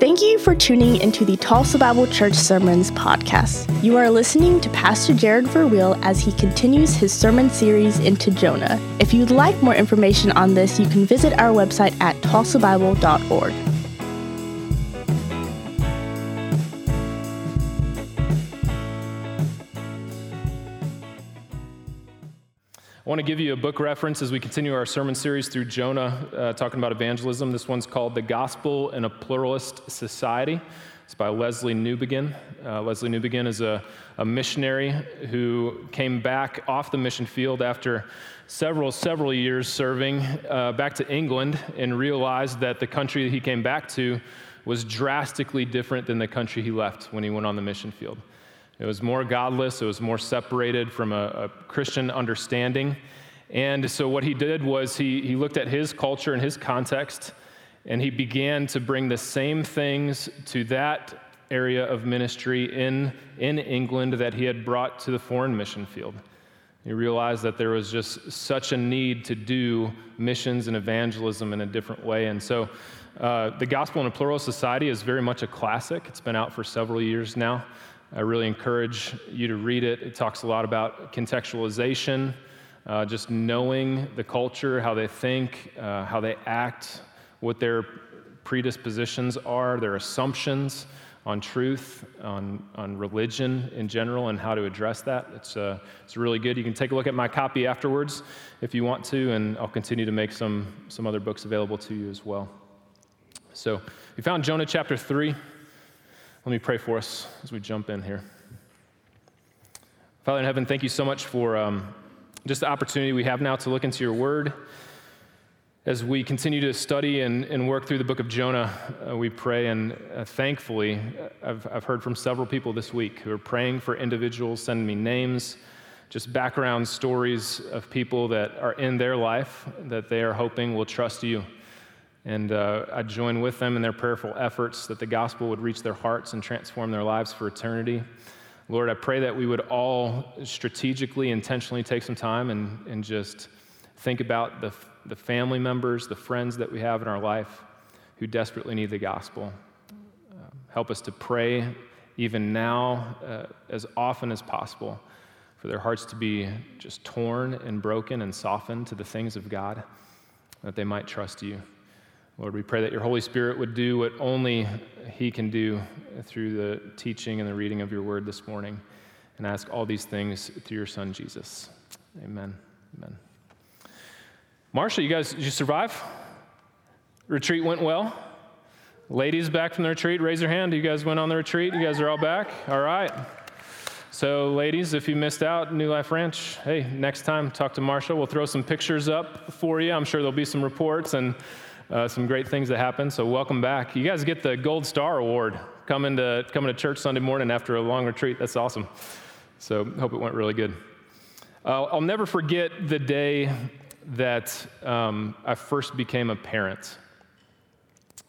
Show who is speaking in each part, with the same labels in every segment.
Speaker 1: Thank you for tuning into the Tulsa Bible Church Sermons podcast. You are listening to Pastor Jared Verweel as he continues his sermon series into Jonah. If you'd like more information on this, you can visit our website at tulsabible.org.
Speaker 2: want to give you a book reference as we continue our sermon series through Jonah, uh, talking about evangelism. This one's called The Gospel in a Pluralist Society. It's by Lesslie Newbigin. Uh, Lesslie Newbigin is a, a missionary who came back off the mission field after several, several years serving uh, back to England and realized that the country that he came back to was drastically different than the country he left when he went on the mission field. It was more godless, it was more separated from a, a, Christian understanding. And so, what he did was he, he looked at his culture and his context, and he began to bring the same things to that area of ministry in, in England that he had brought to the foreign mission field. He realized that there was just such a need to do missions and evangelism in a different way. And so, uh, The Gospel in a Plural Society is very much a classic. It's been out for several years now. I really encourage you to read it. It talks a lot about contextualization, uh, just knowing the culture, how they think, uh, how they act, what their predispositions are, their assumptions on truth, on, on religion in general, and how to address that. It's, uh, it's really good. You can take a look at my copy afterwards if you want to, and I'll continue to make some, some other books available to you as well. So, we found Jonah chapter 3. Let me pray for us as we jump in here. Father in heaven, thank you so much for um, just the opportunity we have now to look into your word. As we continue to study and, and work through the book of Jonah, uh, we pray, and uh, thankfully, I've, I've heard from several people this week who are praying for individuals, sending me names, just background stories of people that are in their life that they are hoping will trust you and uh, I join with them in their prayerful efforts that the gospel would reach their hearts and transform their lives for eternity. Lord, I pray that we would all strategically, intentionally take some time and, and just think about the, the family members, the friends that we have in our life who desperately need the gospel. Uh, help us to pray even now, uh, as often as possible, for their hearts to be just torn and broken and softened to the things of God, that they might trust you. Lord, we pray that your Holy Spirit would do what only He can do through the teaching and the reading of your word this morning. And ask all these things through your Son, Jesus. Amen. Amen. Marsha, you guys, did you survive? Retreat went well? Ladies back from the retreat, raise your hand. You guys went on the retreat? You guys are all back? All right. So, ladies, if you missed out, New Life Ranch, hey, next time, talk to Marsha. We'll throw some pictures up for you. I'm sure there'll be some reports and uh, some great things that happened. So welcome back. You guys get the Gold Star Award coming to coming to church Sunday morning after a long retreat. That's awesome. So hope it went really good. Uh, I'll never forget the day that um, I first became a parent.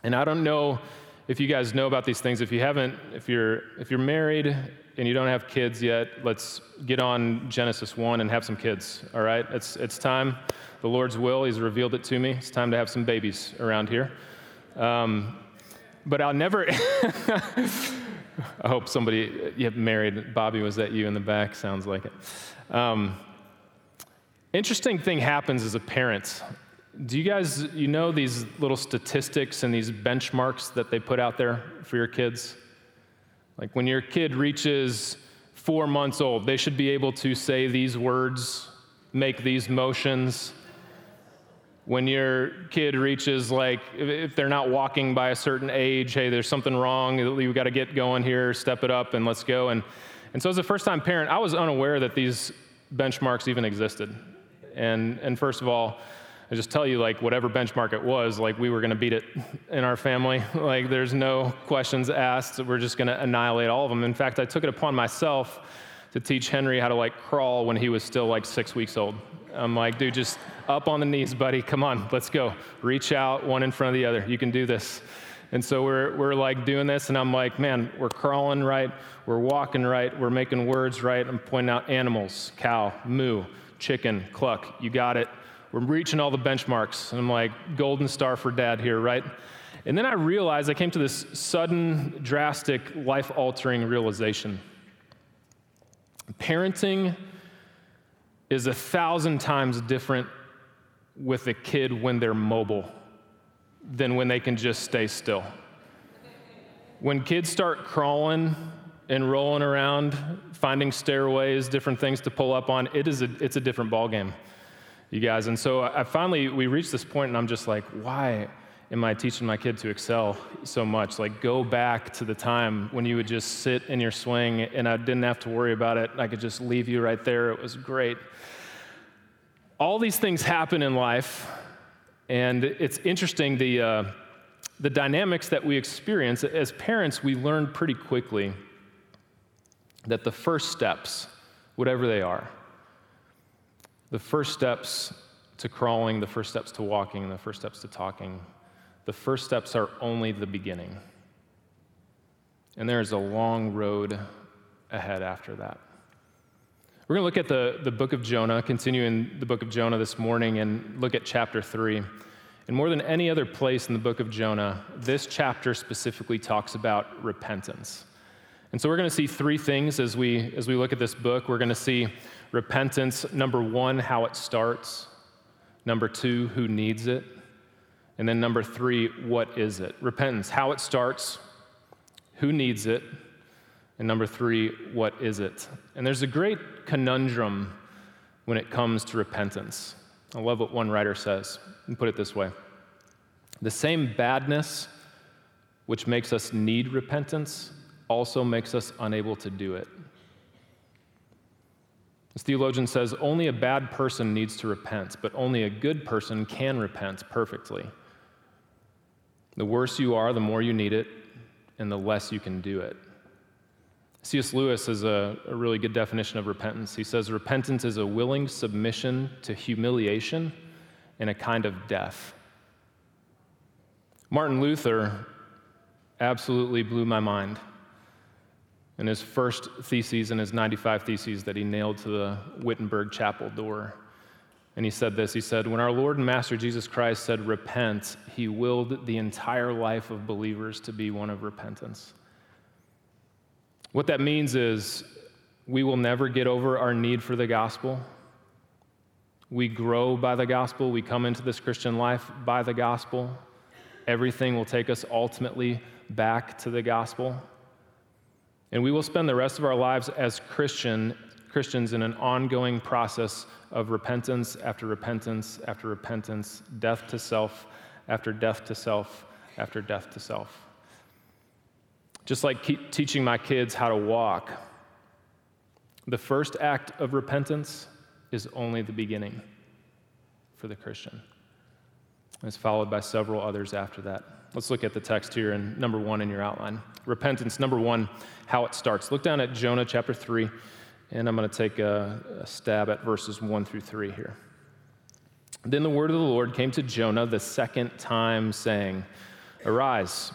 Speaker 2: And I don't know if you guys know about these things. If you haven't, if you're if you're married and you don't have kids yet, let's get on Genesis 1 and have some kids. All right? It's it's time the Lord's will. He's revealed it to me. It's time to have some babies around here. Um, but I'll never. I hope somebody you married. Bobby, was that you in the back? Sounds like it. Um, interesting thing happens as a parent. Do you guys, you know, these little statistics and these benchmarks that they put out there for your kids? Like when your kid reaches four months old, they should be able to say these words, make these motions, when your kid reaches like if they're not walking by a certain age hey there's something wrong we've got to get going here step it up and let's go. And, and so as a first time parent i was unaware that these benchmarks even existed. And, and first of all i just tell you like whatever benchmark it was like we were going to beat it in our family like there's no questions asked we're just going to annihilate all of them in fact i took it upon myself to teach henry how to like crawl when he was still like six weeks old I'm like, dude, just up on the knees, buddy. Come on, let's go. Reach out, one in front of the other. You can do this. And so we're, we're like doing this, and I'm like, man, we're crawling right, we're walking right, we're making words right. I'm pointing out animals, cow, moo, chicken, cluck. You got it. We're reaching all the benchmarks. And I'm like, golden star for dad here, right? And then I realized I came to this sudden, drastic, life altering realization. Parenting is a thousand times different with a kid when they're mobile than when they can just stay still. When kids start crawling and rolling around, finding stairways, different things to pull up on, it is a, it's a different ballgame, you guys. And so I finally, we reached this point and I'm just like, why? am I teaching my kid to excel so much? Like, go back to the time when you would just sit in your swing and I didn't have to worry about it. I could just leave you right there. It was great. All these things happen in life, and it's interesting the, uh, the dynamics that we experience. As parents, we learn pretty quickly that the first steps, whatever they are, the first steps to crawling, the first steps to walking, the first steps to talking, the first steps are only the beginning. And there is a long road ahead after that. We're going to look at the, the book of Jonah, continue in the book of Jonah this morning, and look at chapter 3. And more than any other place in the book of Jonah, this chapter specifically talks about repentance. And so we're going to see three things as we, as we look at this book. We're going to see repentance, number one, how it starts, number two, who needs it, and then number three, what is it? Repentance, how it starts, who needs it, and number three, what is it? And there's a great conundrum when it comes to repentance. I love what one writer says, and put it this way The same badness which makes us need repentance also makes us unable to do it. This theologian says only a bad person needs to repent, but only a good person can repent perfectly. The worse you are, the more you need it, and the less you can do it. C.S. Lewis has a, a, really good definition of repentance. He says, Repentance is a willing submission to humiliation and a kind of death. Martin Luther absolutely blew my mind in his first theses in his 95 theses that he nailed to the Wittenberg chapel door. And he said this He said, When our Lord and Master Jesus Christ said, Repent, he willed the entire life of believers to be one of repentance. What that means is we will never get over our need for the gospel. We grow by the gospel. We come into this Christian life by the gospel. Everything will take us ultimately back to the gospel. And we will spend the rest of our lives as Christian Christians in an ongoing process of repentance after repentance after repentance, death to self after death to self after death to self. Just like teaching my kids how to walk, the first act of repentance is only the beginning for the Christian. It's followed by several others after that. Let's look at the text here in number one in your outline. Repentance, number one, how it starts. Look down at Jonah chapter 3. And I'm going to take a, a stab at verses 1 through 3 here. Then the word of the Lord came to Jonah the second time, saying, Arise,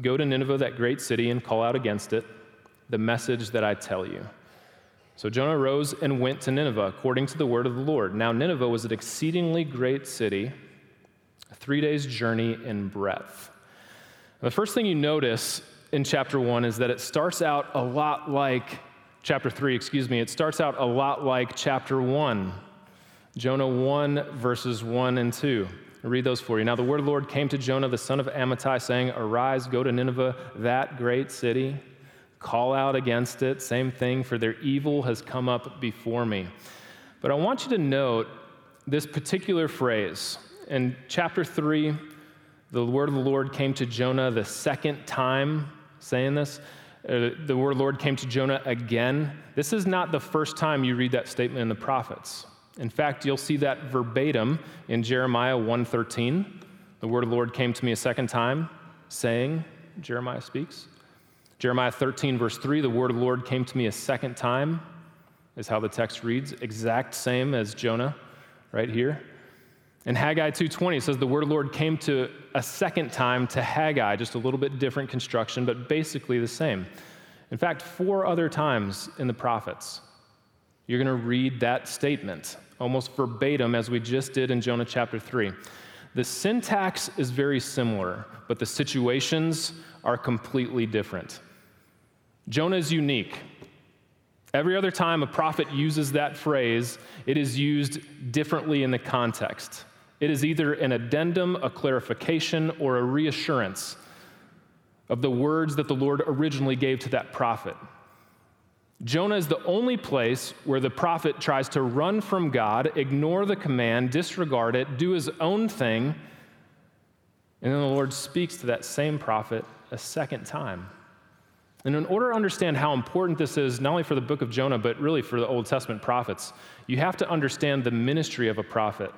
Speaker 2: go to Nineveh, that great city, and call out against it the message that I tell you. So Jonah rose and went to Nineveh, according to the word of the Lord. Now, Nineveh was an exceedingly great city, a three days' journey in breadth. The first thing you notice in chapter one is that it starts out a lot like chapter 3, excuse me, it starts out a lot like chapter 1. Jonah 1, verses 1 and 2. I'll read those for you. Now, the word of the Lord came to Jonah, the son of Amittai, saying, Arise, go to Nineveh, that great city, call out against it. Same thing, for their evil has come up before me. But I want you to note this particular phrase. In chapter 3, the word of the Lord came to Jonah the second time saying this. Uh, the word of the Lord came to Jonah again. This is not the first time you read that statement in the prophets. In fact, you'll see that verbatim in Jeremiah 1:13. The word of the Lord came to me a second time, saying, Jeremiah speaks. Jeremiah 13, verse 3, the word of the Lord came to me a second time, is how the text reads, exact same as Jonah right here. In Haggai 2:20 it says the word of the Lord came to a second time to Haggai, just a little bit different construction, but basically the same. In fact, four other times in the prophets, you're going to read that statement almost verbatim as we just did in Jonah chapter 3. The syntax is very similar, but the situations are completely different. Jonah is unique. Every other time a prophet uses that phrase, it is used differently in the context. It is either an addendum, a clarification, or a reassurance of the words that the Lord originally gave to that prophet. Jonah is the only place where the prophet tries to run from God, ignore the command, disregard it, do his own thing, and then the Lord speaks to that same prophet a second time. And in order to understand how important this is, not only for the book of Jonah, but really for the Old Testament prophets, you have to understand the ministry of a prophet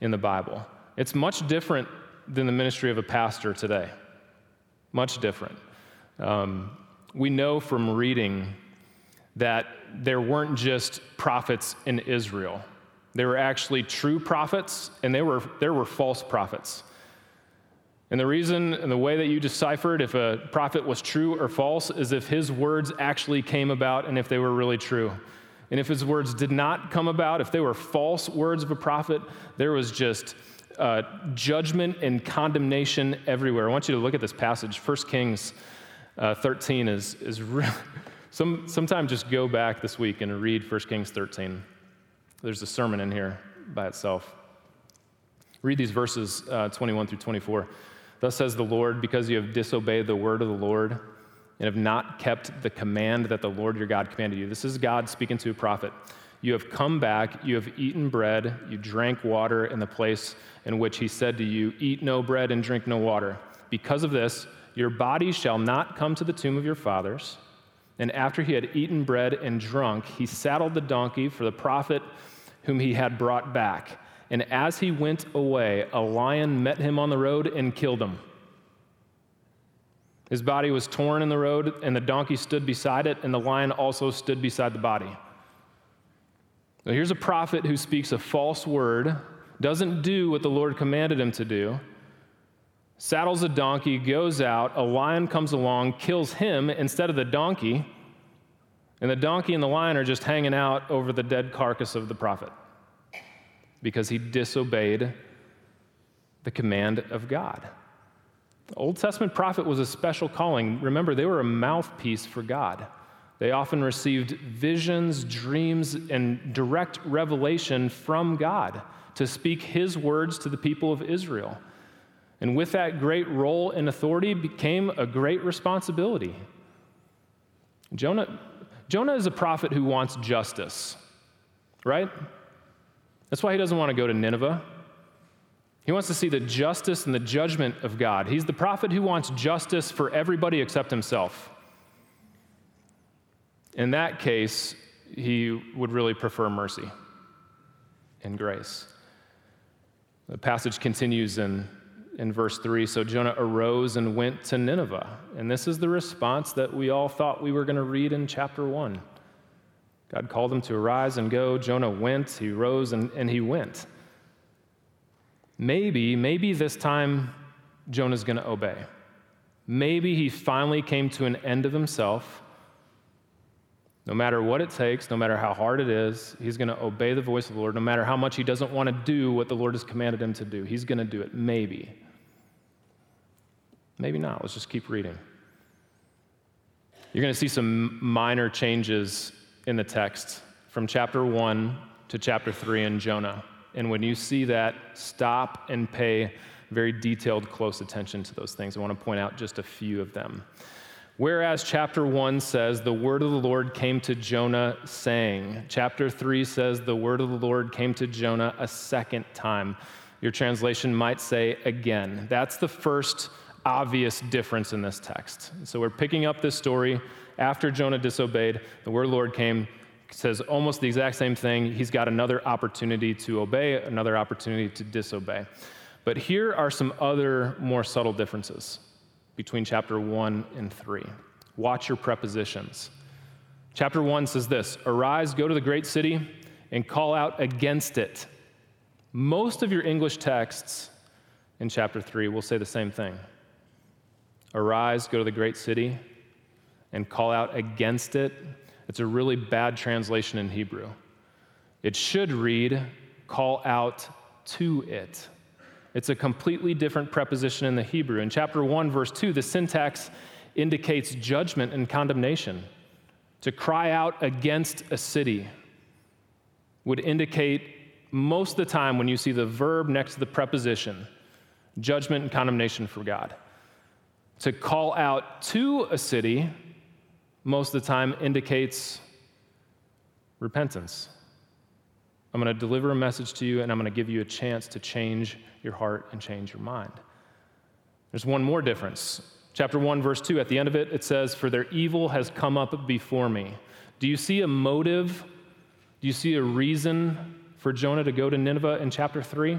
Speaker 2: in the Bible. It's much different than the ministry of a pastor today. Much different. Um, we know from reading that there weren't just prophets in Israel. There were actually true prophets, and there were, there were false prophets. And the reason and the way that you deciphered if a prophet was true or false is if his words actually came about and if they were really true. And if his words did not come about, if they were false words of a prophet, there was just uh, judgment and condemnation everywhere. I want you to look at this passage. 1 Kings uh, 13 is, is really, some, sometime just go back this week and read 1 Kings 13. There's a sermon in here by itself. Read these verses uh, 21 through 24. Thus says the Lord, because you have disobeyed the word of the Lord and have not kept the command that the Lord your God commanded you. This is God speaking to a prophet. You have come back, you have eaten bread, you drank water in the place in which he said to you, Eat no bread and drink no water. Because of this, your body shall not come to the tomb of your fathers. And after he had eaten bread and drunk, he saddled the donkey for the prophet whom he had brought back. And as he went away, a lion met him on the road and killed him. His body was torn in the road, and the donkey stood beside it, and the lion also stood beside the body. Now, here's a prophet who speaks a false word, doesn't do what the Lord commanded him to do, saddles a donkey, goes out, a lion comes along, kills him instead of the donkey, and the donkey and the lion are just hanging out over the dead carcass of the prophet because he disobeyed the command of God. Old Testament prophet was a special calling. Remember, they were a mouthpiece for God. They often received visions, dreams, and direct revelation from God to speak his words to the people of Israel. And with that great role and authority became a great responsibility. Jonah, Jonah is a prophet who wants justice, right? That's why he doesn't want to go to Nineveh. He wants to see the justice and the judgment of God. He's the prophet who wants justice for everybody except himself. In that case, he would really prefer mercy and grace. The passage continues in, in verse 3 So Jonah arose and went to Nineveh. And this is the response that we all thought we were going to read in chapter 1. God called him to arise and go. Jonah went, he rose, and, and he went. Maybe, maybe this time Jonah's going to obey. Maybe he finally came to an end of himself. No matter what it takes, no matter how hard it is, he's going to obey the voice of the Lord. No matter how much he doesn't want to do what the Lord has commanded him to do, he's going to do it. Maybe. Maybe not. Let's just keep reading. You're going to see some minor changes in the text from chapter 1 to chapter 3 in Jonah. And when you see that, stop and pay very detailed, close attention to those things. I want to point out just a few of them. Whereas chapter 1 says, The word of the Lord came to Jonah saying, chapter 3 says, The word of the Lord came to Jonah a second time. Your translation might say again. That's the first obvious difference in this text. So we're picking up this story after Jonah disobeyed, the word of the Lord came, says almost the exact same thing. He's got another opportunity to obey, another opportunity to disobey. But here are some other more subtle differences between chapter 1 and 3. Watch your prepositions. Chapter 1 says this Arise, go to the great city, and call out against it. Most of your English texts in chapter 3 will say the same thing. Arise, go to the great city, and call out against it, it's a really bad translation in Hebrew. It should read, call out to it. It's a completely different preposition in the Hebrew. In chapter 1, verse 2, the syntax indicates judgment and condemnation. To cry out against a city would indicate most of the time when you see the verb next to the preposition, judgment and condemnation for God. To call out to a city, most of the time indicates repentance. I'm going to deliver a message to you and I'm going to give you a chance to change your heart and change your mind. There's one more difference. Chapter 1, verse 2, at the end of it, it says, For their evil has come up before me. Do you see a motive? Do you see a reason for Jonah to go to Nineveh in chapter 3?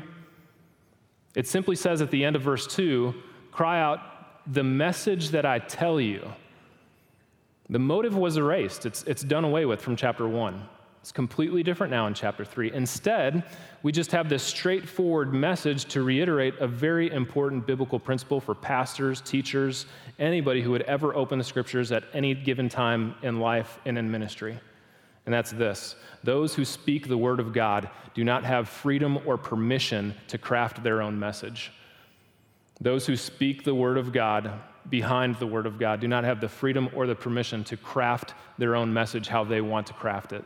Speaker 2: It simply says at the end of verse 2 cry out, the message that I tell you. The motive was erased, it's, it's done away with from chapter 1. It's completely different now in chapter 3. Instead, we just have this straightforward message to reiterate a very important biblical principle for pastors, teachers, anybody who would ever open the scriptures at any given time in life and in ministry. And that's this those who speak the word of God do not have freedom or permission to craft their own message. Those who speak the word of God behind the word of God do not have the freedom or the permission to craft their own message how they want to craft it.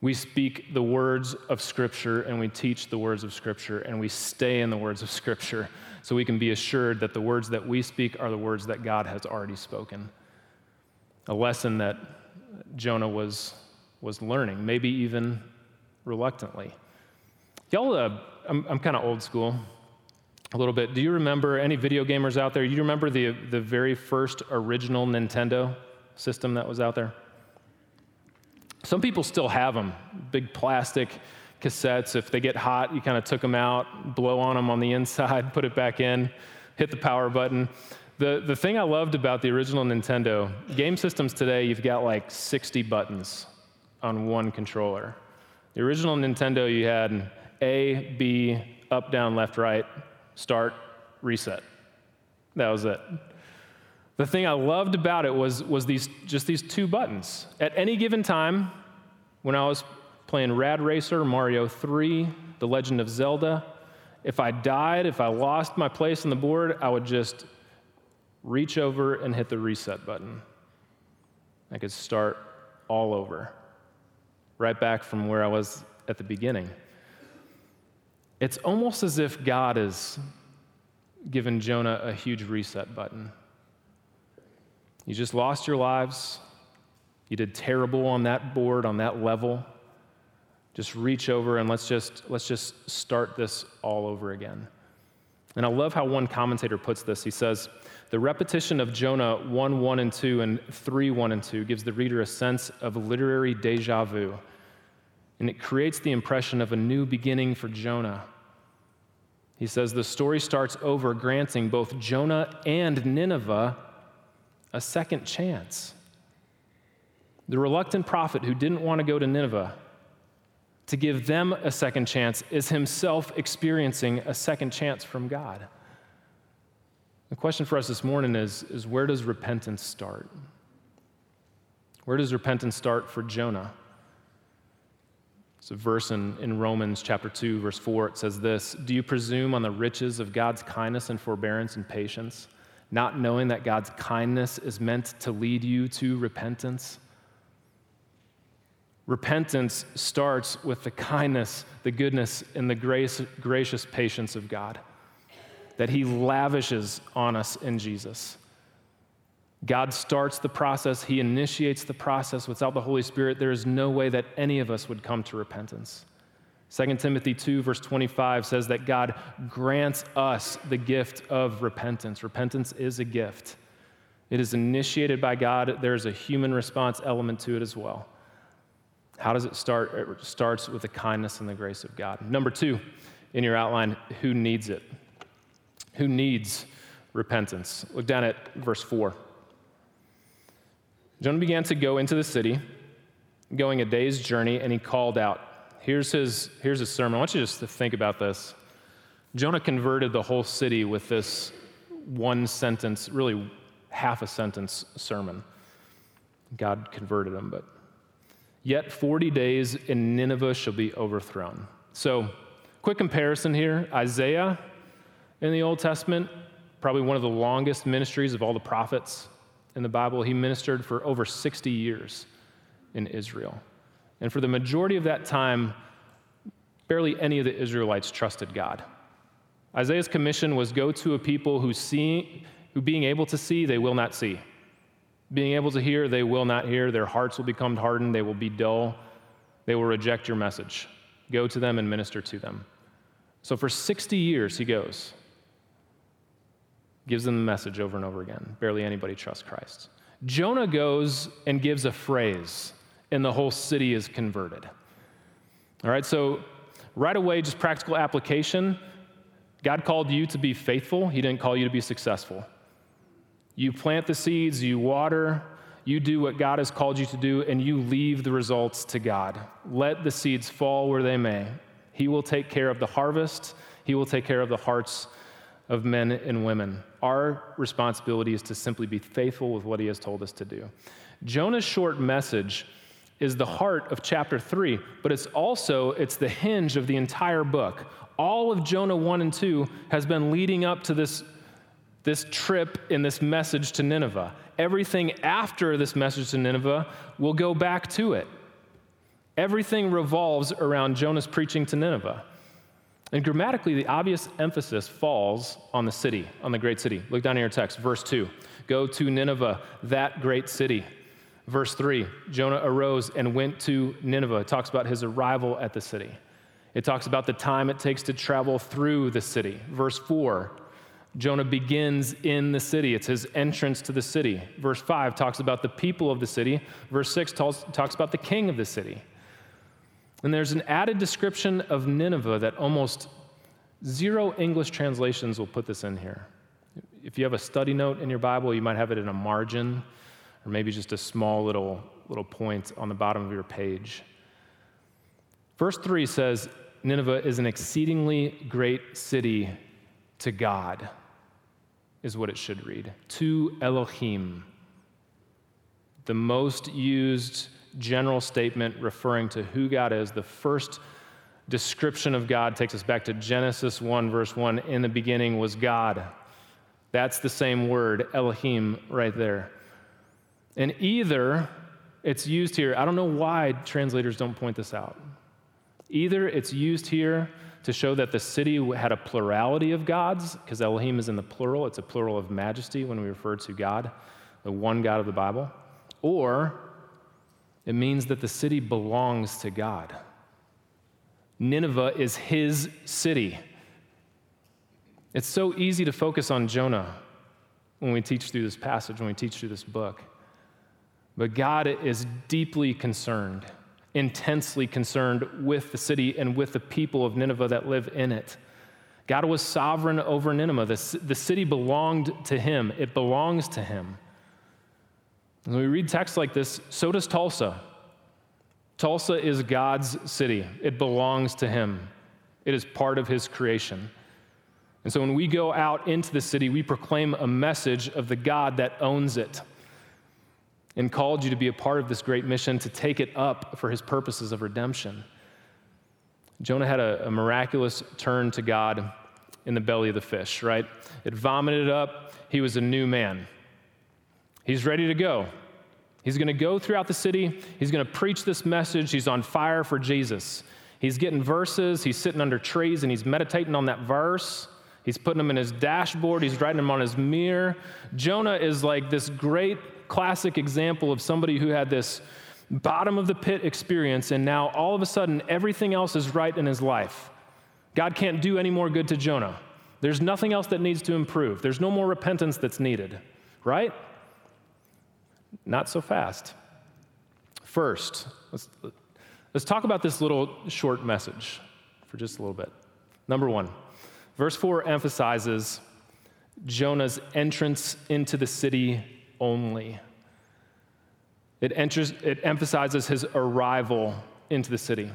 Speaker 2: We speak the words of Scripture and we teach the words of Scripture and we stay in the words of Scripture so we can be assured that the words that we speak are the words that God has already spoken. A lesson that Jonah was, was learning, maybe even reluctantly. Y'all, uh, I'm, I'm kind of old school a little bit. Do you remember any video gamers out there? You remember the, the very first original Nintendo system that was out there? Some people still have them, big plastic cassettes. If they get hot, you kind of took them out, blow on them on the inside, put it back in, hit the power button. The, the thing I loved about the original Nintendo, game systems today, you've got like 60 buttons on one controller. The original Nintendo, you had A, B, up, down, left, right, start, reset. That was it. The thing I loved about it was, was these, just these two buttons. At any given time, when I was playing Rad Racer, Mario 3, The Legend of Zelda, if I died, if I lost my place on the board, I would just reach over and hit the reset button. I could start all over, right back from where I was at the beginning. It's almost as if God has given Jonah a huge reset button. You just lost your lives. You did terrible on that board, on that level. Just reach over and let's just, let's just start this all over again. And I love how one commentator puts this. He says, The repetition of Jonah 1 1 and 2 and 3 1 and 2 gives the reader a sense of literary deja vu. And it creates the impression of a new beginning for Jonah. He says, The story starts over, granting both Jonah and Nineveh a second chance. The reluctant prophet who didn't want to go to Nineveh to give them a second chance is himself experiencing a second chance from God. The question for us this morning is, is where does repentance start? Where does repentance start for Jonah? It's a verse in, in Romans chapter 2, verse 4. It says this Do you presume on the riches of God's kindness and forbearance and patience? not knowing that God's kindness is meant to lead you to repentance? Repentance starts with the kindness, the goodness, and the grace, gracious patience of God that He lavishes on us in Jesus. God starts the process, He initiates the process. Without the Holy Spirit, there is no way that any of us would come to repentance. 2 Timothy 2, verse 25 says that God grants us the gift of repentance. Repentance is a gift, it is initiated by God. There's a human response element to it as well. How does it start? It starts with the kindness and the grace of God. Number two, in your outline, who needs it? Who needs repentance? Look down at verse 4. Jonah began to go into the city, going a day's journey, and he called out, Here's his, here's his sermon. I want you just to think about this. Jonah converted the whole city with this one sentence, really half a sentence sermon. God converted him, but yet 40 days in Nineveh shall be overthrown. So, quick comparison here Isaiah in the Old Testament, probably one of the longest ministries of all the prophets in the Bible. He ministered for over 60 years in Israel. And for the majority of that time, barely any of the Israelites trusted God. Isaiah's commission was go to a people who see, who being able to see, they will not see. Being able to hear, they will not hear. Their hearts will become hardened. They will be dull. They will reject your message. Go to them and minister to them. So for 60 years, he goes, gives them the message over and over again. Barely anybody trusts Christ. Jonah goes and gives a phrase, and the whole city is converted. All right, so right away, just practical application. God called you to be faithful, He didn't call you to be successful. You plant the seeds, you water, you do what God has called you to do, and you leave the results to God. Let the seeds fall where they may. He will take care of the harvest, He will take care of the hearts of men and women. Our responsibility is to simply be faithful with what He has told us to do. Jonah's short message is the heart of chapter 3 but it's also it's the hinge of the entire book all of jonah 1 and 2 has been leading up to this this trip in this message to Nineveh. Everything after this message to Nineveh will go back to it. Everything revolves around Jonah's preaching to Nineveh. And grammatically, the obvious emphasis falls on the city, on the great city. Look down in your text, verse 2. Go to Nineveh, that great city. Verse 3 Jonah arose and went to Nineveh. It talks about his arrival at the city. It talks about the time it takes to travel through the city. Verse 4 Jonah begins in the city. It's his entrance to the city. Verse 5 talks about the people of the city. Verse 6 talks, talks about the king of the city. And there's an added description of Nineveh that almost zero English translations will put this in here. If you have a study note in your Bible, you might have it in a margin or maybe just a small little, little point on the bottom of your page. Verse 3 says, Nineveh is an exceedingly great city to God is what it should read. To Elohim. The most used general statement referring to who God is. The first description of God takes us back to Genesis 1, verse 1. In the beginning was God. That's the same word, Elohim, right there. And either it's used here, I don't know why translators don't point this out. Either it's used here to show that the city had a plurality of gods, because Elohim is in the plural, it's a plural of majesty when we refer to God, the one God of the Bible, or it means that the city belongs to God. Nineveh is his city. It's so easy to focus on Jonah when we teach through this passage, when we teach through this book. But God is deeply concerned intensely concerned with the city and with the people of Nineveh that live in it. God was sovereign over Nineveh. The, the city belonged to him, it belongs to him. When we read texts like this, so does Tulsa. Tulsa is God's city, it belongs to him, it is part of his creation. And so when we go out into the city, we proclaim a message of the God that owns it and called you to be a part of this great mission to take it up for his purposes of redemption. Jonah had a, a, miraculous turn to God in the belly of the fish, right? It vomited up. He was a new man. He's ready to go. He's going to go throughout the city. He's going to preach this message. He's on fire for Jesus. He's getting verses. He's sitting under trees and he's meditating on that verse. He's putting them in his dashboard. He's writing them on his mirror. Jonah is like this great classic example of somebody who had this bottom of the pit experience, and now all of a sudden everything else is right in his life. God can't do any more good to Jonah. There's nothing else that needs to improve. There's no more repentance that's needed, right? Not so fast. First, let's, let's talk about this little short message for just a little bit. Number one, verse 4 emphasizes Jonah's entrance into the city only. It, enters, it emphasizes his arrival into the city.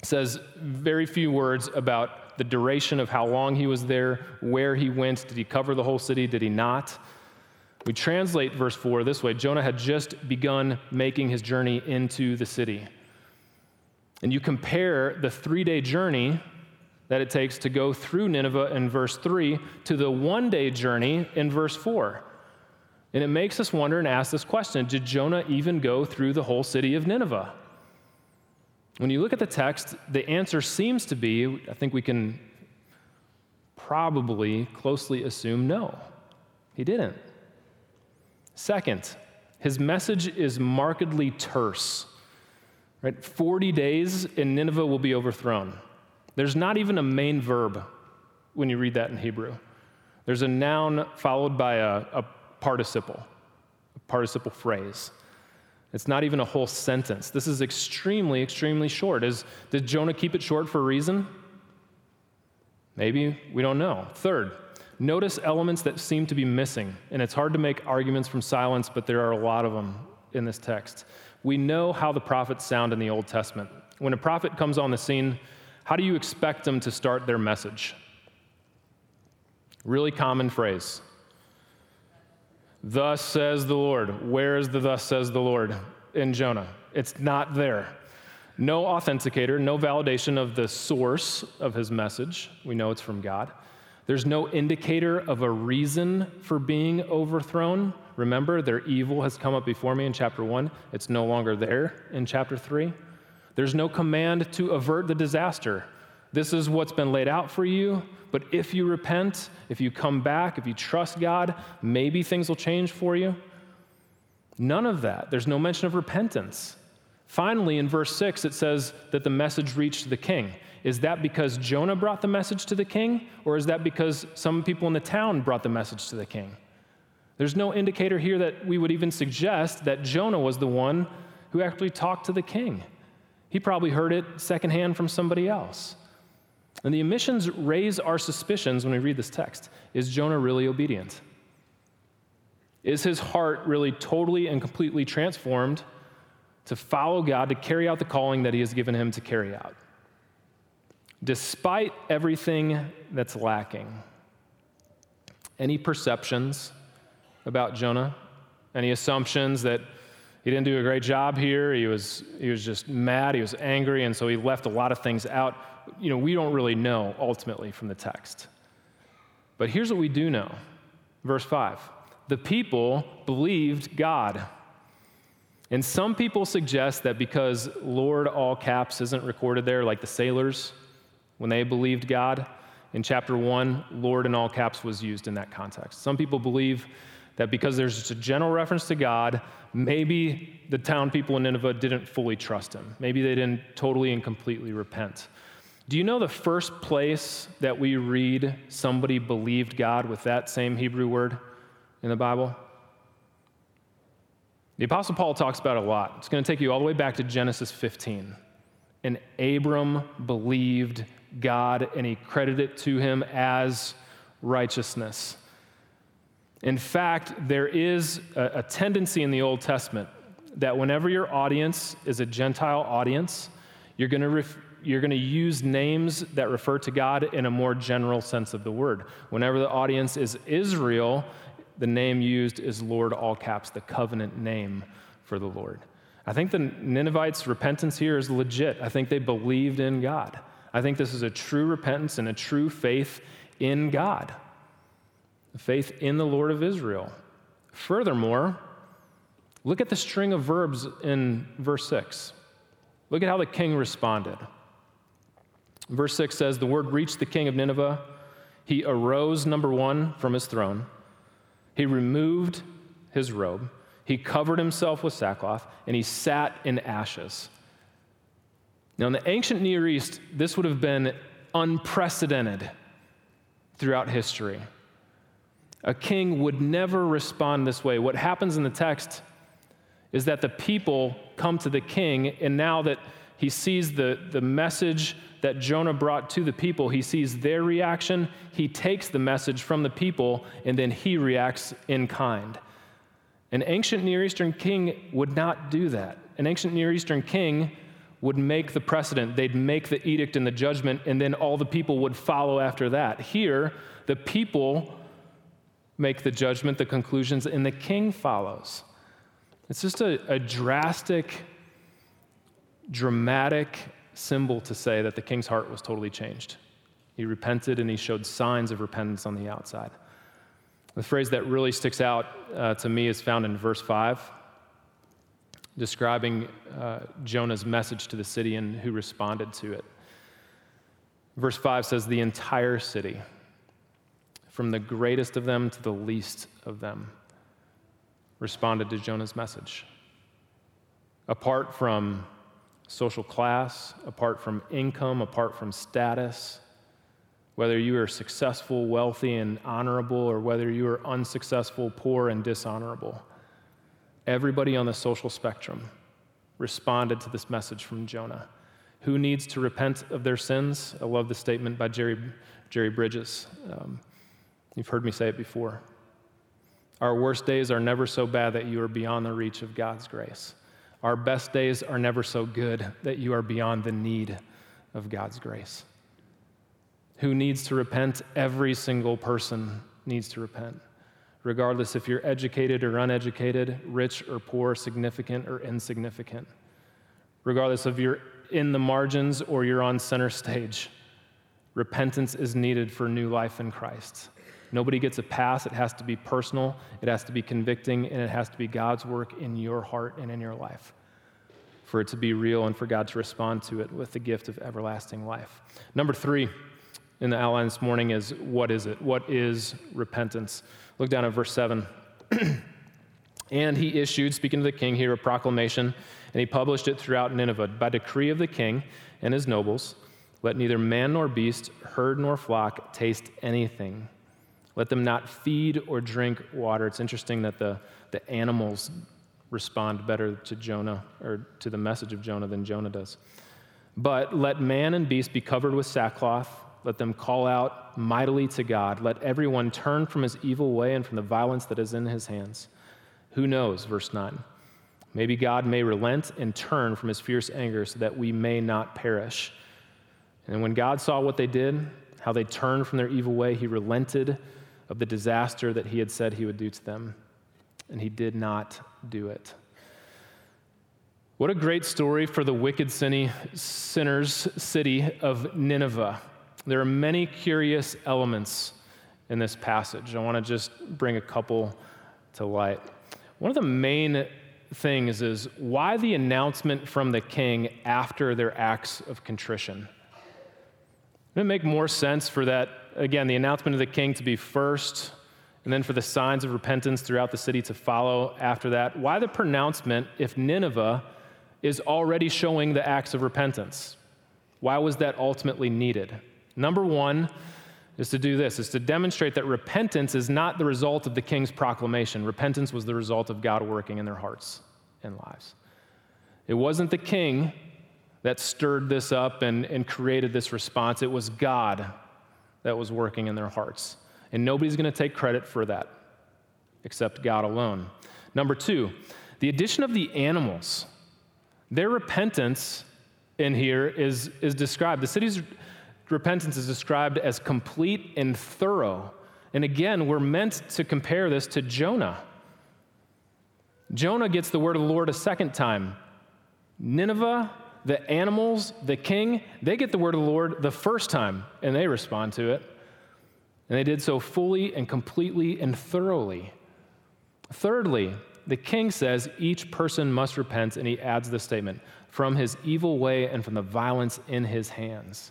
Speaker 2: It says very few words about the duration of how long he was there, where he went. Did he cover the whole city? Did he not? We translate verse 4 this way Jonah had just begun making his journey into the city. And you compare the three day journey that it takes to go through Nineveh in verse 3 to the one day journey in verse 4. And it makes us wonder and ask this question Did Jonah even go through the whole city of Nineveh? When you look at the text, the answer seems to be I think we can probably closely assume no, he didn't. Second, his message is markedly terse. Right? 40 days and Nineveh will be overthrown. There's not even a main verb when you read that in Hebrew. There's a noun followed by a, a participle, a participle phrase. It's not even a whole sentence. This is extremely, extremely short. Is, did Jonah keep it short for a reason? Maybe, we don't know. Third, notice elements that seem to be missing. And it's hard to make arguments from silence, but there are a lot of them in this text. We know how the prophets sound in the Old Testament. When a prophet comes on the scene, how do you expect them to start their message? Really common phrase Thus says the Lord. Where is the thus says the Lord in Jonah? It's not there. No authenticator, no validation of the source of his message. We know it's from God. There's no indicator of a reason for being overthrown. Remember, their evil has come up before me in chapter one. It's no longer there in chapter three. There's no command to avert the disaster. This is what's been laid out for you. But if you repent, if you come back, if you trust God, maybe things will change for you. None of that. There's no mention of repentance. Finally, in verse 6, it says that the message reached the king. Is that because Jonah brought the message to the king, or is that because some people in the town brought the message to the king? There's no indicator here that we would even suggest that Jonah was the one who actually talked to the king. He probably heard it secondhand from somebody else. And the omissions raise our suspicions when we read this text. Is Jonah really obedient? Is his heart really totally and completely transformed to follow God, to carry out the calling that he has given him to carry out? Despite everything that's lacking, any perceptions about Jonah? Any assumptions that he didn't do a great job here? He was, he was just mad, he was angry, and so he left a lot of things out you know, we don't really know ultimately from the text. But here's what we do know verse 5 the people believed God. And some people suggest that because Lord, all caps, isn't recorded there, like the sailors, when they believed God, in chapter 1, Lord in all caps was used in that context. Some people believe that because there's just a general reference to God, maybe the town people in Nineveh didn't fully trust him. Maybe they didn't totally and completely repent. Do you know the first place that we read somebody believed God with that same Hebrew word in the Bible? The Apostle Paul talks about a lot. It's going to take you all the way back to Genesis 15. And Abram believed God and he credited it to him as righteousness. In fact, there is a, a tendency in the Old Testament that whenever your audience is a Gentile audience, you're going ref- you're going to use names that refer to God in a more general sense of the word. Whenever the audience is Israel, the name used is Lord, all caps, the covenant name for the Lord. I think the Ninevites' repentance here is legit. I think they believed in God. I think this is a true repentance and a true faith in God, faith in the Lord of Israel. Furthermore, look at the string of verbs in verse 6. Look at how the king responded. Verse 6 says, The word reached the king of Nineveh. He arose, number one, from his throne. He removed his robe. He covered himself with sackcloth, and he sat in ashes. Now, in the ancient Near East, this would have been unprecedented throughout history. A king would never respond this way. What happens in the text is that the people come to the king, and now that he sees the, the message that Jonah brought to the people, he sees their reaction, he takes the message from the people, and then he reacts in kind. An ancient Near Eastern king would not do that. An ancient Near Eastern king would make the precedent, they'd make the edict and the judgment, and then all the people would follow after that. Here, the people make the judgment, the conclusions, and the king follows. It's just a, a drastic, dramatic symbol to say that the king's heart was totally changed. He repented and he showed signs of repentance on the outside. The phrase that really sticks out uh, to me is found in verse 5, describing uh, Jonah's message to the city and who responded to it. Verse 5 says, The entire city, from the greatest of them to the least of them, responded to Jonah's message. Apart from social class, apart from income, apart from status, whether you are successful, wealthy, and honorable, or whether you are unsuccessful, poor, and dishonorable, everybody on the social spectrum responded to this message from Jonah. Who needs to repent of their sins? I love the statement by Jerry, Jerry Bridges. Um, you've heard me say it before. Our worst days are never so bad that you are beyond the reach of God's grace. Our best days are never so good that you are beyond the need of God's grace. Who needs to repent? Every single person needs to repent, regardless if you're educated or uneducated, rich or poor, significant or insignificant, regardless of you're in the margins or you're on center stage. Repentance is needed for new life in Christ. Nobody gets a pass. It has to be personal, it has to be convicting, and it has to be God's work in your heart and in your life for it to be real and for God to respond to it with the gift of everlasting life. Number three in the outline this morning is what is it? What is repentance? Look down at verse 7. and he issued, speaking to the king here, a proclamation and he published it throughout Nineveh by decree of the king and his nobles. Let neither man nor beast, herd nor flock taste anything. Let them not feed or drink water. It's interesting that the, the animals respond better to Jonah or to the message of Jonah than Jonah does. But let man and beast be covered with sackcloth. Let them call out mightily to God. Let everyone turn from his evil way and from the violence that is in his hands. Who knows? Verse 9. Maybe God may relent and turn from his fierce anger so that we may not perish. And when God saw what they did, how they turned from their evil way, he relented of the disaster that he had said he would do to them. And he did not do it. What a great story for the wicked sinners city of Nineveh. There are many curious elements in this passage. I want to just bring a couple to light. One of the main things is why the announcement from the king after their acts of contrition? Would it make more sense for that, again, the announcement of the king to be first, and then for the signs of repentance throughout the city to follow after that? Why the pronouncement if Nineveh is already showing the acts of repentance? Why was that ultimately needed? Number one, is to do this, is to demonstrate that repentance is not the result of the king's proclamation. Repentance was the result of God working in their hearts and lives. It wasn't the king that stirred this up and, and created this response, it was God that was working in their hearts. And nobody's going to take credit for that except God alone. Number two, the addition of the animals. Their repentance in here is, is described. The city's repentance is described as complete and thorough. And again, we're meant to compare this to Jonah. Jonah gets the word of the Lord a second time. Nineveh, the animals, the king, they get the word of the Lord the first time and they respond to it. And they did so fully and completely and thoroughly. Thirdly, the king says each person must repent, and he adds the statement from his evil way and from the violence in his hands.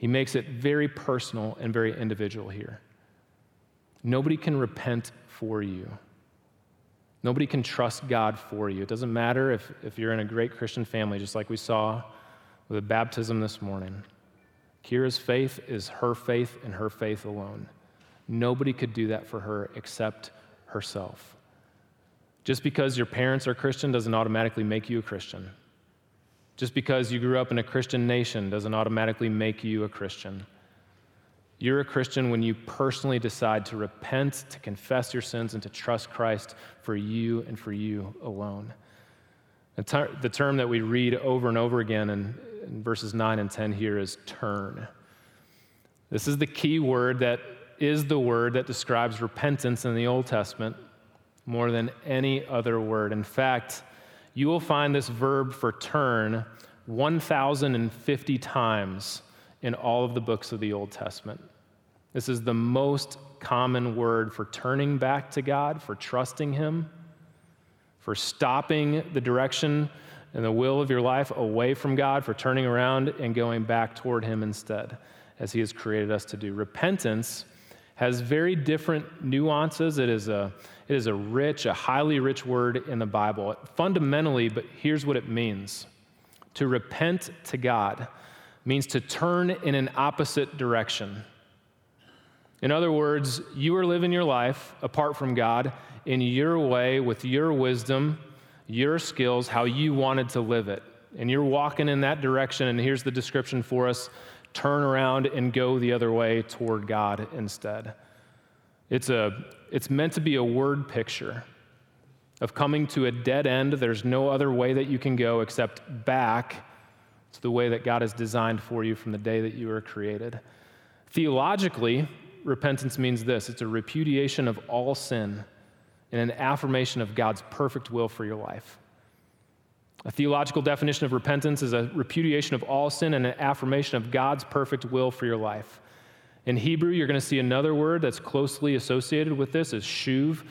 Speaker 2: He makes it very personal and very individual here. Nobody can repent for you. Nobody can trust God for you. It doesn't matter if, if you're in a great Christian family, just like we saw with the baptism this morning. Kira's faith is her faith and her faith alone. Nobody could do that for her except herself. Just because your parents are Christian doesn't automatically make you a Christian. Just because you grew up in a Christian nation doesn't automatically make you a Christian. You're a Christian when you personally decide to repent, to confess your sins, and to trust Christ for you and for you alone. The, ter- the term that we read over and over again in, in verses 9 and 10 here is turn. This is the key word that is the word that describes repentance in the Old Testament more than any other word. In fact, you will find this verb for turn 1,050 times in all of the books of the Old Testament. This is the most common word for turning back to God, for trusting Him, for stopping the direction and the will of your life away from God, for turning around and going back toward Him instead, as He has created us to do. Repentance has very different nuances. It is a, it is a rich, a highly rich word in the Bible. Fundamentally, but here's what it means to repent to God means to turn in an opposite direction. In other words, you are living your life apart from God in your way, with your wisdom, your skills, how you wanted to live it. And you're walking in that direction, and here's the description for us turn around and go the other way toward God instead. It's, a, it's meant to be a word picture of coming to a dead end. There's no other way that you can go except back to the way that God has designed for you from the day that you were created. Theologically, repentance means this it's a repudiation of all sin and an affirmation of God's perfect will for your life. A theological definition of repentance is a repudiation of all sin and an affirmation of God's perfect will for your life. In Hebrew, you're going to see another word that's closely associated with this is shuv.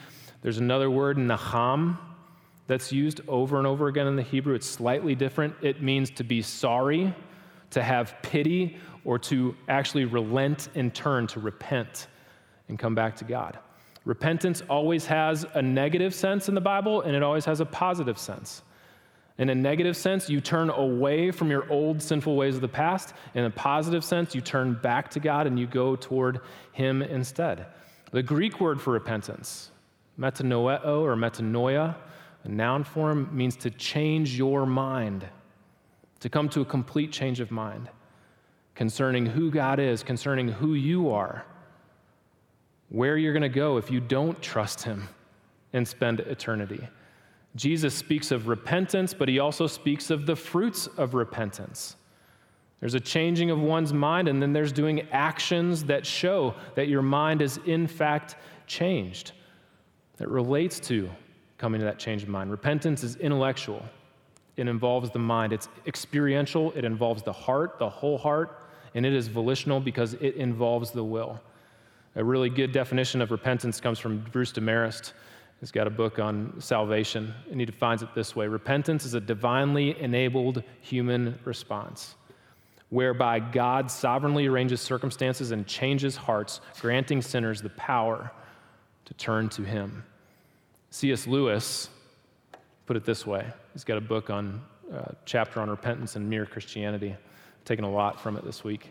Speaker 2: There's another word, naham, that's used over and over again in the Hebrew. It's slightly different. It means to be sorry, to have pity, or to actually relent and turn, to repent and come back to God. Repentance always has a negative sense in the Bible, and it always has a positive sense. In a negative sense, you turn away from your old sinful ways of the past. In a positive sense, you turn back to God and you go toward Him instead. The Greek word for repentance, metanoeo or metanoia, a noun form, means to change your mind, to come to a complete change of mind concerning who God is, concerning who you are, where you're going to go if you don't trust Him and spend eternity. Jesus speaks of repentance, but he also speaks of the fruits of repentance. There's a changing of one's mind, and then there's doing actions that show that your mind is in fact changed. That relates to coming to that change of mind. Repentance is intellectual, it involves the mind. It's experiential, it involves the heart, the whole heart, and it is volitional because it involves the will. A really good definition of repentance comes from Bruce Demarest. He's got a book on salvation, and he defines it this way Repentance is a divinely enabled human response whereby God sovereignly arranges circumstances and changes hearts, granting sinners the power to turn to Him. C.S. Lewis put it this way he's got a book on uh, chapter on repentance and mere Christianity. I've taken a lot from it this week.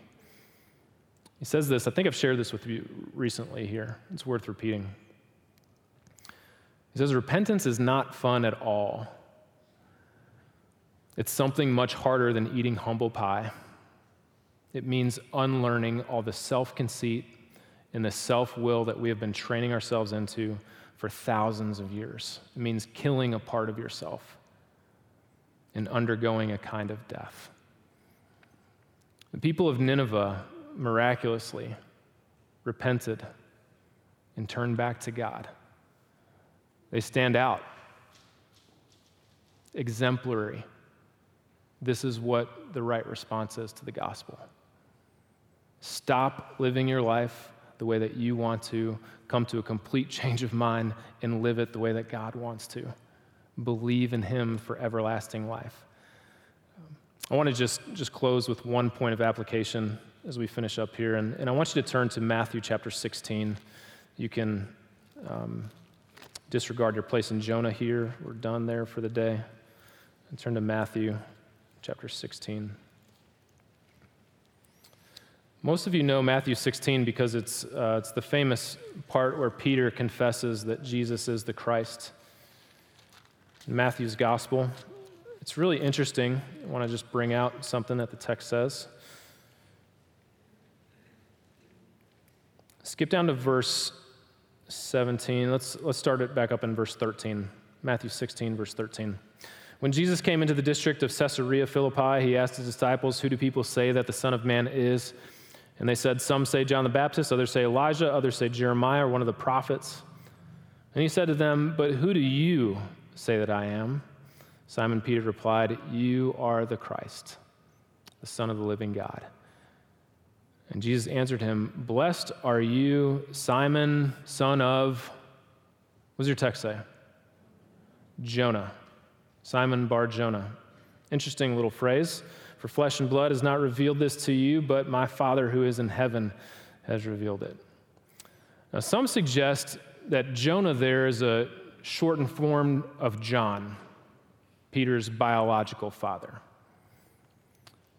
Speaker 2: He says this, I think I've shared this with you recently here. It's worth repeating. Says, Repentance is not fun at all. It's something much harder than eating humble pie. It means unlearning all the self conceit and the self will that we have been training ourselves into for thousands of years. It means killing a part of yourself and undergoing a kind of death. The people of Nineveh miraculously repented and turned back to God. They stand out. Exemplary. This is what the right response is to the gospel. Stop living your life the way that you want to, come to a complete change of mind, and live it the way that God wants to. Believe in Him for everlasting life. I want to just, just close with one point of application as we finish up here. And, and I want you to turn to Matthew chapter 16. You can um, disregard your place in Jonah here. We're done there for the day. And turn to Matthew chapter 16. Most of you know Matthew 16 because it's, uh, it's the famous part where Peter confesses that Jesus is the Christ. In Matthew's gospel, it's really interesting. I want to just bring out something that the text says. Skip down to verse 17. Let's, let's start it back up in verse 13. Matthew 16, verse 13. When Jesus came into the district of Caesarea Philippi, he asked his disciples, Who do people say that the Son of Man is? And they said, Some say John the Baptist, others say Elijah, others say Jeremiah or one of the prophets. And he said to them, But who do you say that I am? Simon Peter replied, You are the Christ, the Son of the living God. And Jesus answered him, Blessed are you, Simon, son of, what does your text say? Jonah. Simon Bar Jonah. Interesting little phrase. For flesh and blood has not revealed this to you, but my Father who is in heaven has revealed it. Now, some suggest that Jonah there is a shortened form of John, Peter's biological father.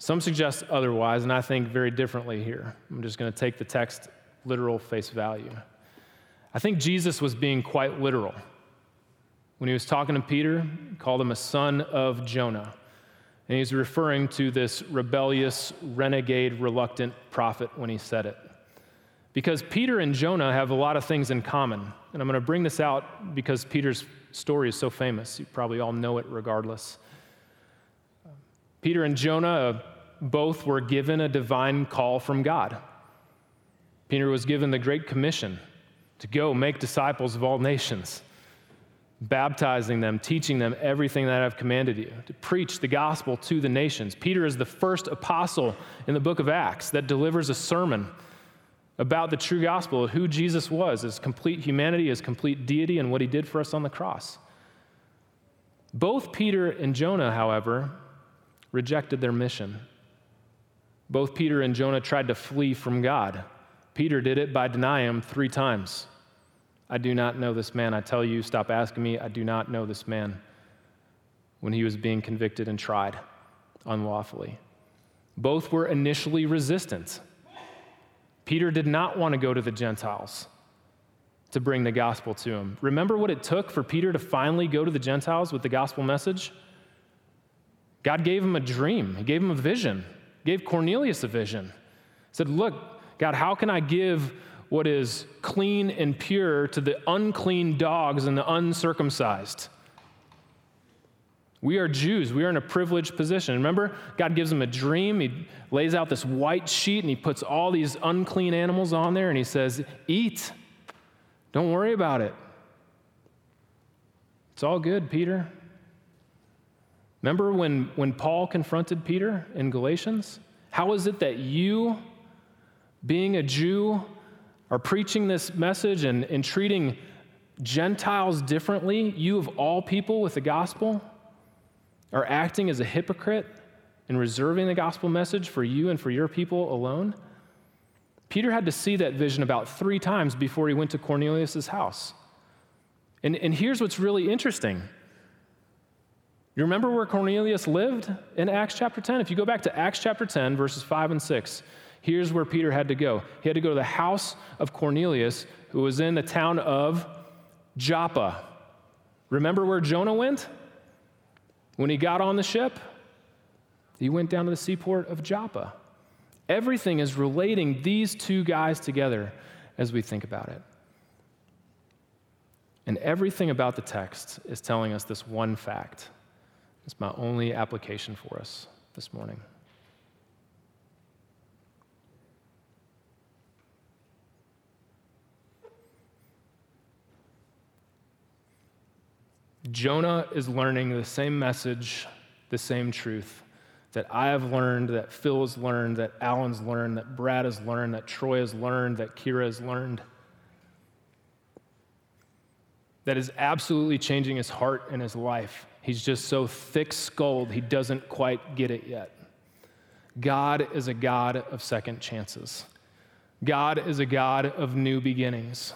Speaker 2: Some suggest otherwise, and I think very differently here. I'm just going to take the text literal face value. I think Jesus was being quite literal. When he was talking to Peter, he called him a son of Jonah. And he's referring to this rebellious, renegade, reluctant prophet when he said it. Because Peter and Jonah have a lot of things in common. And I'm going to bring this out because Peter's story is so famous. You probably all know it regardless. Peter and Jonah uh, both were given a divine call from God. Peter was given the Great Commission to go make disciples of all nations, baptizing them, teaching them everything that I've commanded you, to preach the gospel to the nations. Peter is the first apostle in the book of Acts that delivers a sermon about the true gospel of who Jesus was, his complete humanity, his complete deity, and what he did for us on the cross. Both Peter and Jonah, however, rejected their mission. Both Peter and Jonah tried to flee from God. Peter did it by denying him three times. I do not know this man. I tell you, stop asking me. I do not know this man. When he was being convicted and tried unlawfully, both were initially resistant. Peter did not want to go to the Gentiles to bring the gospel to him. Remember what it took for Peter to finally go to the Gentiles with the gospel message? God gave him a dream, He gave him a vision, he gave Cornelius a vision. He said, Look, God, how can I give what is clean and pure to the unclean dogs and the uncircumcised? We are Jews. We are in a privileged position. Remember, God gives him a dream. He lays out this white sheet and he puts all these unclean animals on there and he says, Eat. Don't worry about it. It's all good, Peter. Remember when, when Paul confronted Peter in Galatians? How is it that you, being a Jew, are preaching this message and, and treating Gentiles differently, you of all people, with the gospel, are acting as a hypocrite and reserving the gospel message for you and for your people alone? Peter had to see that vision about three times before he went to Cornelius' house. And, and here's what's really interesting you remember where Cornelius lived in Acts chapter 10? If you go back to Acts chapter 10, verses 5 and 6, here's where Peter had to go. He had to go to the house of Cornelius, who was in the town of Joppa. Remember where Jonah went? When he got on the ship, he went down to the seaport of Joppa. Everything is relating these two guys together as we think about it. And everything about the text is telling us this one fact it's my only application for us this morning. Jonah is learning the same message, the same truth that I have learned, that Phil has learned, that Alan's learned, that Brad has learned, that Troy has learned, that Kira has learned. That is absolutely changing his heart and his life. He's just so thick skulled, he doesn't quite get it yet. God is a God of second chances. God is a God of new beginnings.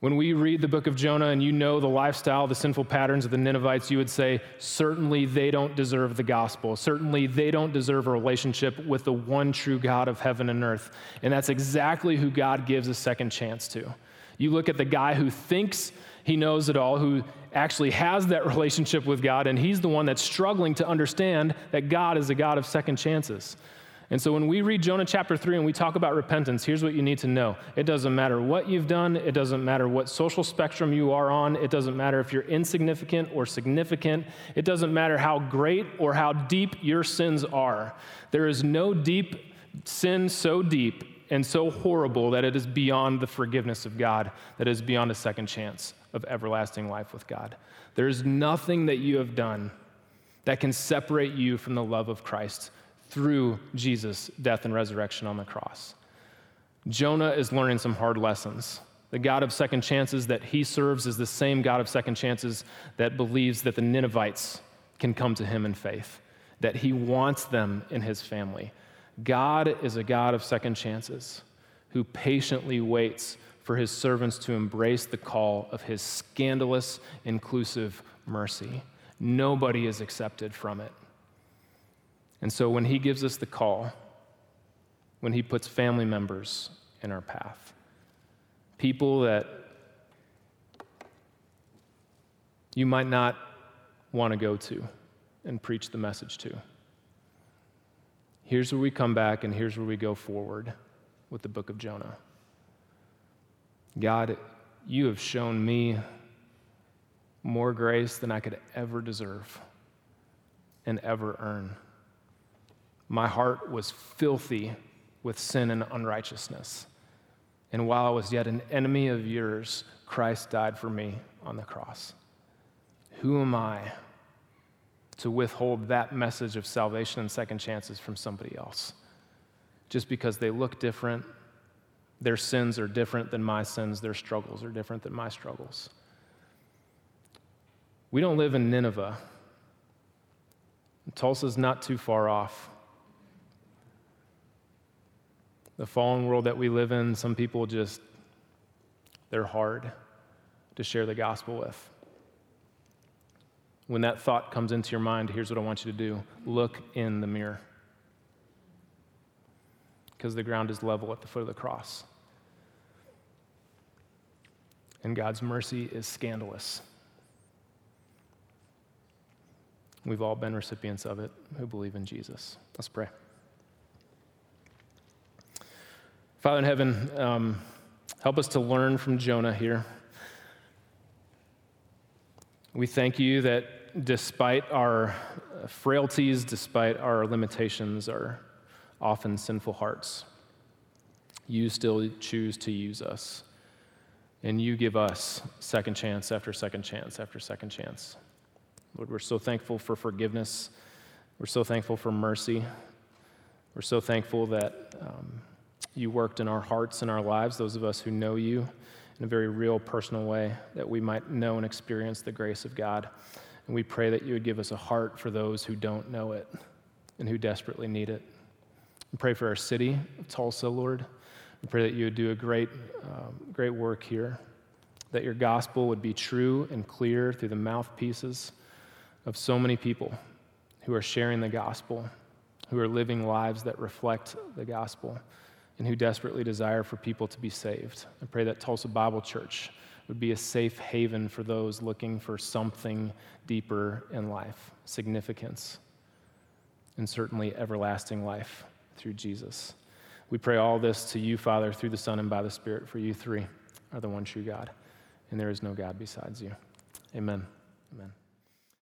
Speaker 2: When we read the book of Jonah and you know the lifestyle, the sinful patterns of the Ninevites, you would say, certainly they don't deserve the gospel. Certainly they don't deserve a relationship with the one true God of heaven and earth. And that's exactly who God gives a second chance to. You look at the guy who thinks he knows it all, who actually has that relationship with God, and he's the one that's struggling to understand that God is a God of second chances. And so when we read Jonah chapter 3 and we talk about repentance, here's what you need to know. It doesn't matter what you've done, it doesn't matter what social spectrum you are on, it doesn't matter if you're insignificant or significant, it doesn't matter how great or how deep your sins are. There is no deep sin so deep and so horrible that it is beyond the forgiveness of God, that is beyond a second chance of everlasting life with God. There is nothing that you have done that can separate you from the love of Christ through Jesus' death and resurrection on the cross. Jonah is learning some hard lessons. The God of second chances that he serves is the same God of second chances that believes that the Ninevites can come to him in faith, that he wants them in his family. God is a God of second chances who patiently waits for his servants to embrace the call of his scandalous, inclusive mercy. Nobody is accepted from it. And so when he gives us the call, when he puts family members in our path, people that you might not want to go to and preach the message to. Here's where we come back, and here's where we go forward with the book of Jonah. God, you have shown me more grace than I could ever deserve and ever earn. My heart was filthy with sin and unrighteousness. And while I was yet an enemy of yours, Christ died for me on the cross. Who am I to withhold that message of salvation and second chances from somebody else? Just because they look different, their sins are different than my sins, their struggles are different than my struggles. We don't live in Nineveh. Tulsa's not too far off. The fallen world that we live in, some people just, they're hard to share the gospel with. When that thought comes into your mind, here's what I want you to do look in the mirror. Because the ground is level at the foot of the cross. And God's mercy is scandalous. We've all been recipients of it who believe in Jesus. Let's pray. Father in heaven, um, help us to learn from Jonah here. We thank you that despite our frailties, despite our limitations, our often sinful hearts, you still choose to use us. And you give us second chance after second chance after second chance. Lord, we're so thankful for forgiveness. We're so thankful for mercy. We're so thankful that um, you worked in our hearts and our lives, those of us who know you in a very real, personal way, that we might know and experience the grace of God. And we pray that you would give us a heart for those who don't know it and who desperately need it. We pray for our city Tulsa, Lord. We pray that you would do a great, um, great work here, that your gospel would be true and clear through the mouthpieces of so many people who are sharing the gospel, who are living lives that reflect the gospel and who desperately desire for people to be saved. I pray that Tulsa Bible Church would be a safe haven for those looking for something deeper in life, significance, and certainly everlasting life through Jesus. We pray all this to you, Father, through the Son and by the Spirit, for you three are the one true God, and there is no God besides you. Amen. Amen.